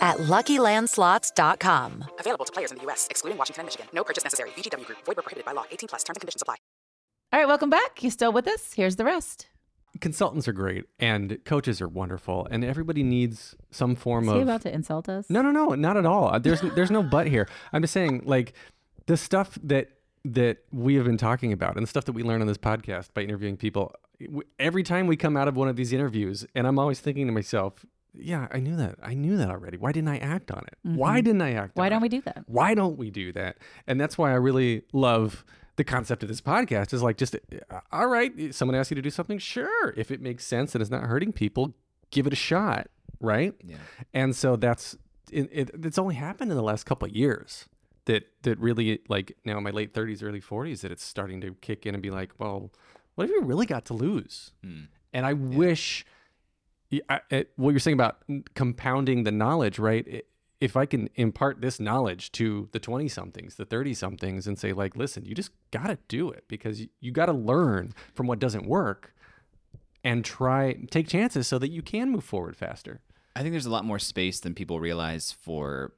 at LuckyLandSlots.com. Available to players in the U.S., excluding Washington and Michigan. No purchase necessary. VGW Group. Void where prohibited by law. 18 plus. Terms and conditions apply. All right, welcome back. You still with us? Here's the rest. Consultants are great, and coaches are wonderful, and everybody needs some form Is of. he about to insult us? No, no, no, not at all. Uh, There's there's no but here. I'm just saying, like the stuff that that we have been talking about, and the stuff that we learn on this podcast by interviewing people. Every time we come out of one of these interviews, and I'm always thinking to myself, "Yeah, I knew that. I knew that already. Why didn't I act on it? Why didn't I act? Mm-hmm. Why don't it? we do that? Why don't we do that? And that's why I really love the concept of this podcast is like just uh, all right someone asks you to do something sure if it makes sense and it's not hurting people give it a shot right Yeah. and so that's it, it, it's only happened in the last couple of years that that really like now in my late 30s early 40s that it's starting to kick in and be like well what have you really got to lose and i wish y- I- it- what you're saying about compounding the knowledge right I- if i can impart this knowledge to the 20 somethings the 30 somethings and say like listen you just got to do it because you, you got to learn from what doesn't work and try take chances so that you can move forward faster I think there's a lot more space than people realize for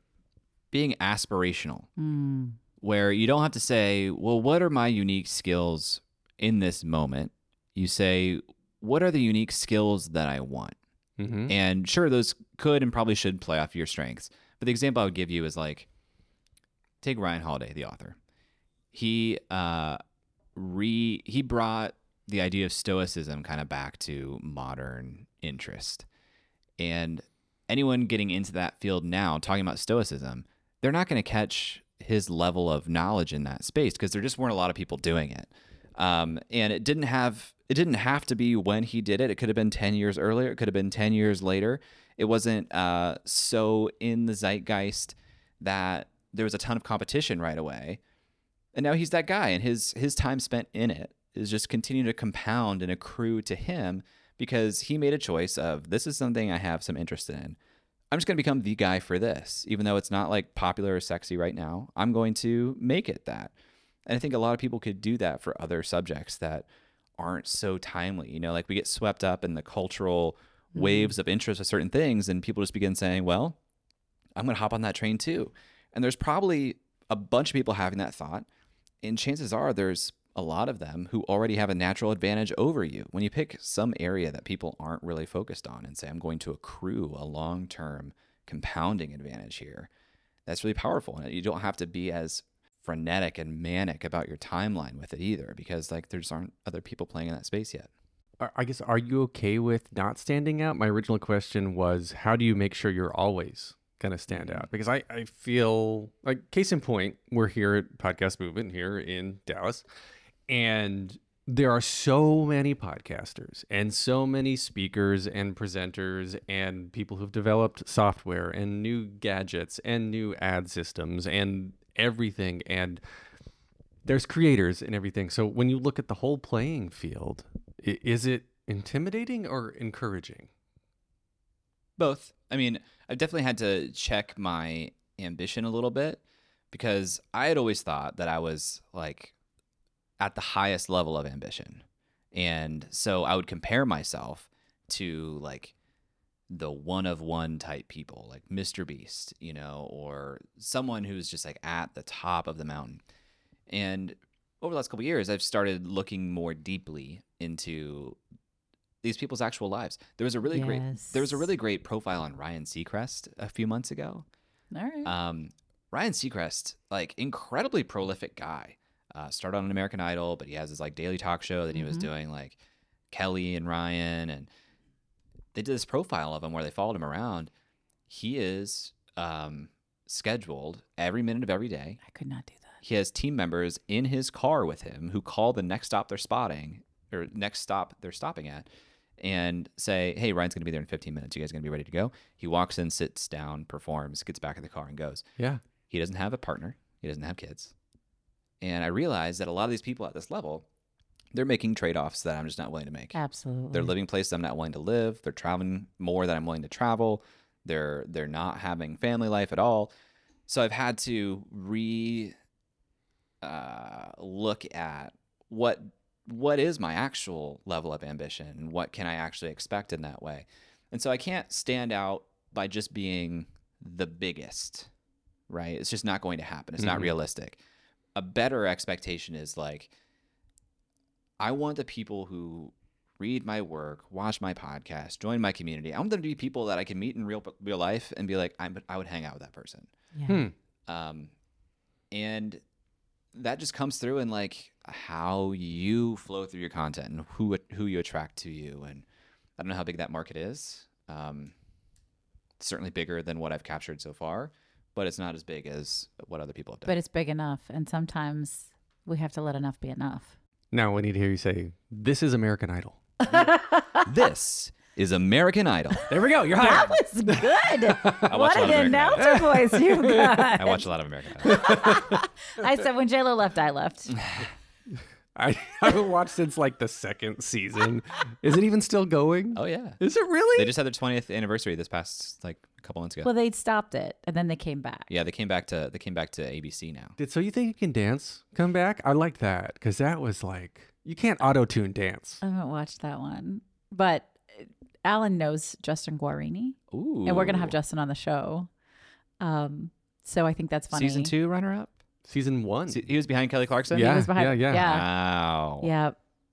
being aspirational, hmm. where you don't have to say, well, what are my unique skills in this moment? You say, what are the unique skills that I want? Mm-hmm. And sure, those could and probably should play off your strengths. But the example I would give you is like, take Ryan Holiday, the author. He uh, re he brought the idea of stoicism kind of back to modern interest. And anyone getting into that field now, talking about stoicism, they're not going to catch his level of knowledge in that space because there just weren't a lot of people doing it. Um, and it didn't have it didn't have to be when he did it. It could have been ten years earlier. It could have been ten years later. It wasn't uh, so in the zeitgeist that there was a ton of competition right away. And now he's that guy, and his his time spent in it is just continuing to compound and accrue to him because he made a choice of this is something I have some interest in. I'm just going to become the guy for this, even though it's not like popular or sexy right now. I'm going to make it that. And I think a lot of people could do that for other subjects that aren't so timely. You know, like we get swept up in the cultural mm-hmm. waves of interest of certain things, and people just begin saying, well, I'm going to hop on that train too. And there's probably a bunch of people having that thought. And chances are there's a lot of them who already have a natural advantage over you. When you pick some area that people aren't really focused on and say, I'm going to accrue a long term compounding advantage here, that's really powerful. And you don't have to be as frenetic and manic about your timeline with it either, because like there's aren't other people playing in that space yet. I guess, are you okay with not standing out? My original question was, how do you make sure you're always to stand out? Because I, I feel like, case in point, we're here at Podcast Movement here in Dallas, and there are so many podcasters and so many speakers and presenters and people who've developed software and new gadgets and new ad systems and everything. And there's creators and everything. So when you look at the whole playing field, is it intimidating or encouraging? Both. I mean, I've definitely had to check my ambition a little bit because I had always thought that I was like at the highest level of ambition. And so I would compare myself to like the one of one type people, like Mr. Beast, you know, or someone who's just like at the top of the mountain. And over the last couple of years, I've started looking more deeply into these people's actual lives. There was a really great there was a really great profile on Ryan Seacrest a few months ago. All right. Um, Ryan Seacrest, like incredibly prolific guy. Uh, started on an American Idol, but he has his like daily talk show that he was Mhm. doing like Kelly and Ryan, and they did this profile of him where they followed him around. He is um, scheduled every minute of every day. I could not do that. He has team members in his car with him who call the next stop they're spotting or next stop they're stopping at and say, Hey, Ryan's going to be there in 15 minutes. You guys going to be ready to go? He walks in, sits down, performs, gets back in the car, and goes. Yeah. He doesn't have a partner, he doesn't have kids. And I realized that a lot of these people at this level, they're making trade offs that I'm just not willing to make. Absolutely. They're living places I'm not willing to live. They're traveling more than I'm willing to travel. They're they're not having family life at all. So I've had to re uh, look at what what is my actual level of ambition and what can I actually expect in that way. And so I can't stand out by just being the biggest, right? It's just not going to happen. It's not Mhm. realistic. A better expectation is like I want the people who read my work, watch my podcast, join my community. I want them to be people that I can meet in real real life and be like, I'm, I would hang out with that person. Yeah. Hmm. Um, and that just comes through in like how you flow through your content and who who you attract to you. And I don't know how big that market is. Um, certainly bigger than what I've captured so far, but it's not as big as what other people have done. But it's big enough, and sometimes we have to let enough be enough. Now we need to hear you say, "This is American Idol." this is American Idol. There we go. You're high. That was good. what a lot of an announcer voice you've got. I watch a lot of American Idol. I said when J Lo left, I left. I haven't watched since like the second season. Is it even still going? Oh yeah, Is it really? they just had their 20th anniversary this past like a couple months ago. Well, they'd stopped it, and then they came back. yeah, they came back to they came back to ABC now. Did so you think you can dance? Come back? I liked that because that was like you can't auto tune dance. I haven't watched that one, but uh, Alan knows Justin Guarini, Ooh, and we're gonna have Justin on the show. Um, so I think that's funny. season two runner up. Season one. Se- He was behind Kelly Clarkson. yeah, was behind- yeah, yeah, yeah. Wow. Yeah.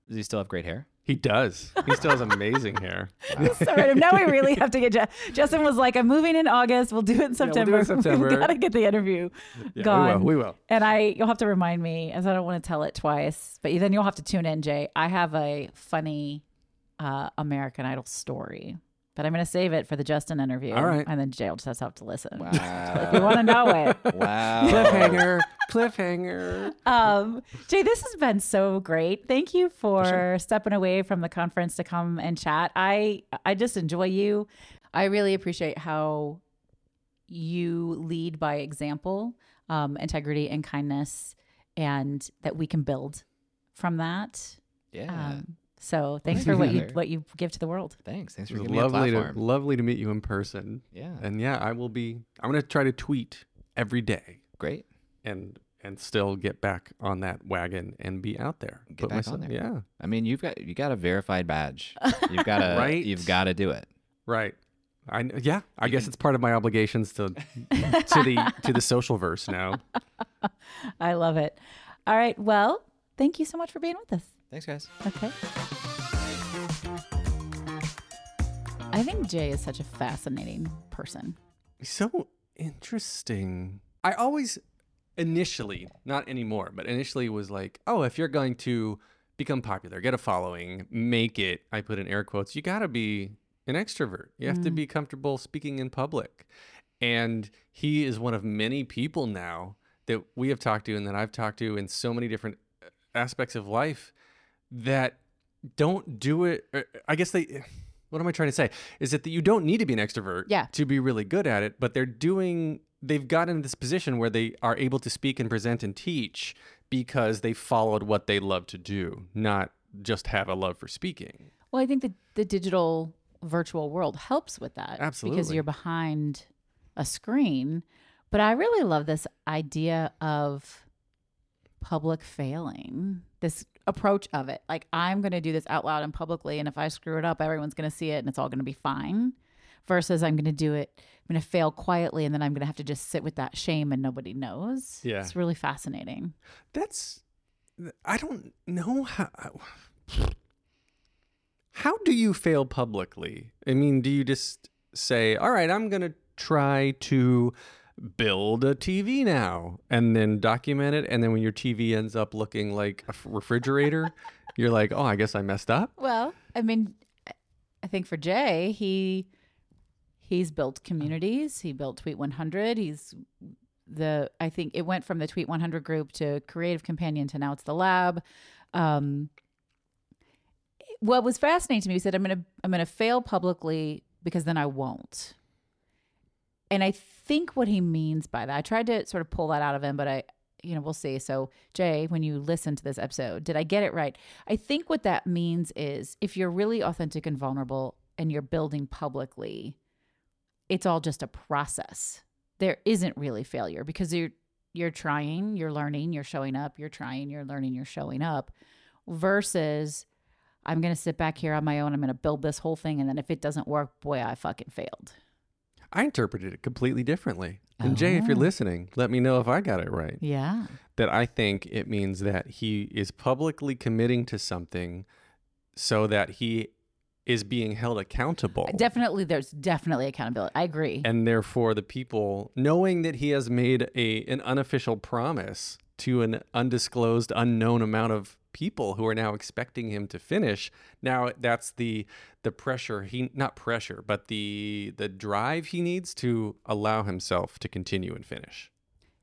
Does he still have great hair? He does. He still has amazing hair. so random. Now we really have to get Je- Justin was like, I'm moving in August. We'll do it in we'll do it September. in September. We've got to get the interview Yeah, gone. We will. We will. And I, you'll have to remind me, as I don't want to tell it twice. But then you'll have to tune in, Jay. I have a funny uh, American Idol story, but I'm going to save it for the Justin interview. All right. And then Jay will just have to listen. Wow. If you want to know it. wow. Cliffhanger. Cliffhanger. Um, Jay, this has been so great. Thank you for stepping away from the conference to come and chat. I I just enjoy you. I really appreciate how you lead by example, um, integrity and kindness, and that we can build from that. Yeah. Um, so thanks for what you what you give to the world. Thanks. Thanks It for was giving me a lovely to platform. lovely to meet you in person. Yeah. And yeah, I will be. I'm gonna try to tweet every day Great. and and still get back on that wagon and be out there. Get Put back on there. Yeah. I mean, you've got you got a verified badge. You've got to Right? You've got to do it. Right. I yeah. I guess it's part of my obligations to to the to the social verse now. I love it. All right. Well, thank you so much for being with us. Thanks, guys. Okay. I think Jay is such a fascinating person. So interesting. I always initially, not anymore, but initially was like, oh, if you're going to become popular, get a following, make it, I put in air quotes, you got to be an extrovert. You have to be comfortable speaking in public. And he is one of many people now that we have talked to and that I've talked to in so many different uh, aspects of life that don't do it. I guess they. What am I trying to say? Is it that you don't need to be an extrovert Yeah. to be really good at it, but they're doing. They've gotten in this position where they are able to speak and present and teach because they followed what they love to do, not just have a love for speaking. Well, I think the the digital virtual world helps with that. Absolutely. Because you're behind a screen. But I really love this idea of public failing, this approach of it. Like, I'm going to do this out loud and publicly. And if I screw it up, everyone's going to see it and it's all going to be fine. Versus, I'm going to do it, I'm going to fail quietly and then I'm going to have to just sit with that shame and nobody knows. Yeah. It's really fascinating. That's I don't know how how do you fail publicly? I mean, do you just say, "All right, I'm going to try to build a TV now," and then document it, and then when your TV ends up looking like a refrigerator, you're like, "Oh, I guess I messed up." Well, I mean, I- think for Jay, he he's built communities. He built Tweet 100. He's the I think it went from the Tweet 100 group to Creative Companion to now it's the Lab. Um, what was fascinating to me, he said, "I'm gonna I'm gonna fail publicly because then I won't." And I think what he means by that, I tried to sort of pull that out of him, but I, you know, we'll see. So, Jay, when you listen to this episode, did I get it right? I think what that means is if you're really authentic and vulnerable and you're building publicly, it's all just a process. There isn't really failure because you're you're trying, you're learning, you're showing up, you're trying, you're learning, you're showing up versus I'm going to sit back here on my own, I'm going to build this whole thing and then if it doesn't work, boy, I fucking failed. I interpreted it completely differently. And Jay, if you're Oh. listening, let me know if I got it right. Yeah. that I think it means that he is publicly committing to something so that he is being held accountable. Definitely there's definitely accountability. I agree. and therefore the people knowing that he has made a an unofficial promise to an undisclosed unknown amount of people who are now expecting him to finish now that's the the pressure he not pressure but the the drive he needs to allow himself to continue and finish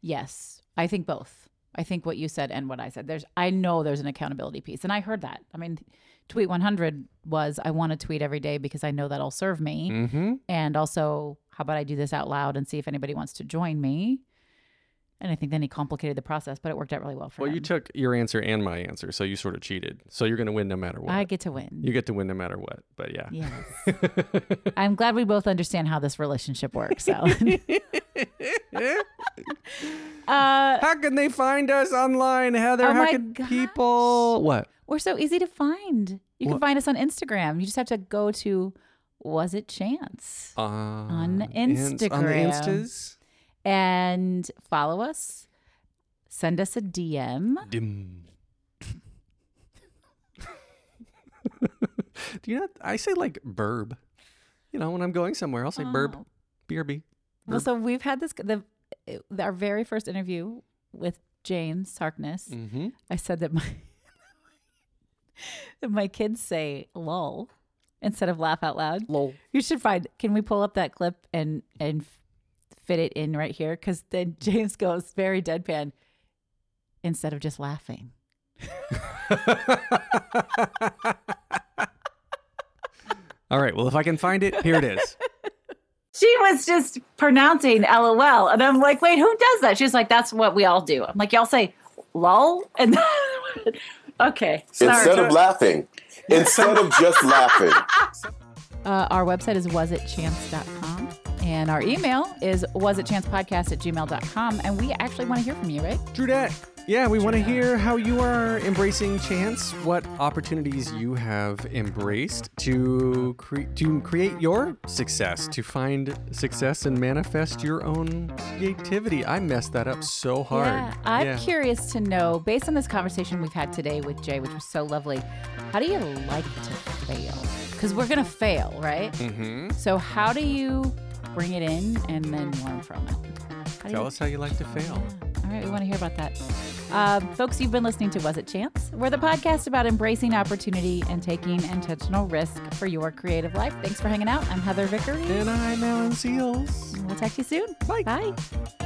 Yes, I think both. I think what you said and what I said. There's, I know there's an accountability piece, and I heard that. I mean, tweet 100 was I want to tweet every day because I know that'll serve me, mm-hmm and also how about I do this out loud and see if anybody wants to join me. And I think then he complicated the process, but it worked out really well for you. well him. you took your answer and my answer so you sort of cheated so you're going to win no matter what I get to win. you get to win no matter what but yeah Yes. I'm glad we both understand how this relationship works, Alan. uh, How can they find us online, Heather? Oh How can people what? We're so easy to find. You can find us on Instagram. You just have to go to Was It Chance Uh, on ins- Instagram on the Instas. And follow us. Send us a DM. Dim. Do you not? I say like burb. You know, when I'm going somewhere, I'll say burb. Oh. BRB. Well, so we've had this the our very first interview with James Harkness. Mm-hmm. I said that my that my kids say "lol" instead of laugh out loud. Lol. You should find. Can we pull up that clip and and f- fit it in right here? Because then James goes very deadpan instead of just laughing. All right. Well, if I can find it, here it is. She was just pronouncing LOL, and I'm like, wait, who does that? She's like, that's what we all do. I'm like, y'all say lol, and okay. Sorry. Instead of laughing, instead of just laughing. Uh, our website is wasitchance.com. And our email is wasitchancepodcast at gmail.com. And we actually want to hear from you, right? Trudette. Yeah, we want to hear how you are embracing chance, what opportunities you have embraced to cre- to create your success, to find success and manifest your own creativity. I messed that up so hard. Yeah, I'm Yeah. curious to know, based on this conversation we've had today with Jay, which was so lovely, how do you like to fail? Because we're going to fail, right? Mm-hmm. So, how do you bring it in and then learn from it? How Tell you- us how you like to fail. All right, we want to hear about that. Um, folks, you've been listening to Was It Chance? We're the podcast about embracing opportunity and taking intentional risk for your creative life. Thanks for hanging out. I'm Heather Vickery. And I'm Alan Seales. We'll talk to you soon. Bye. Bye.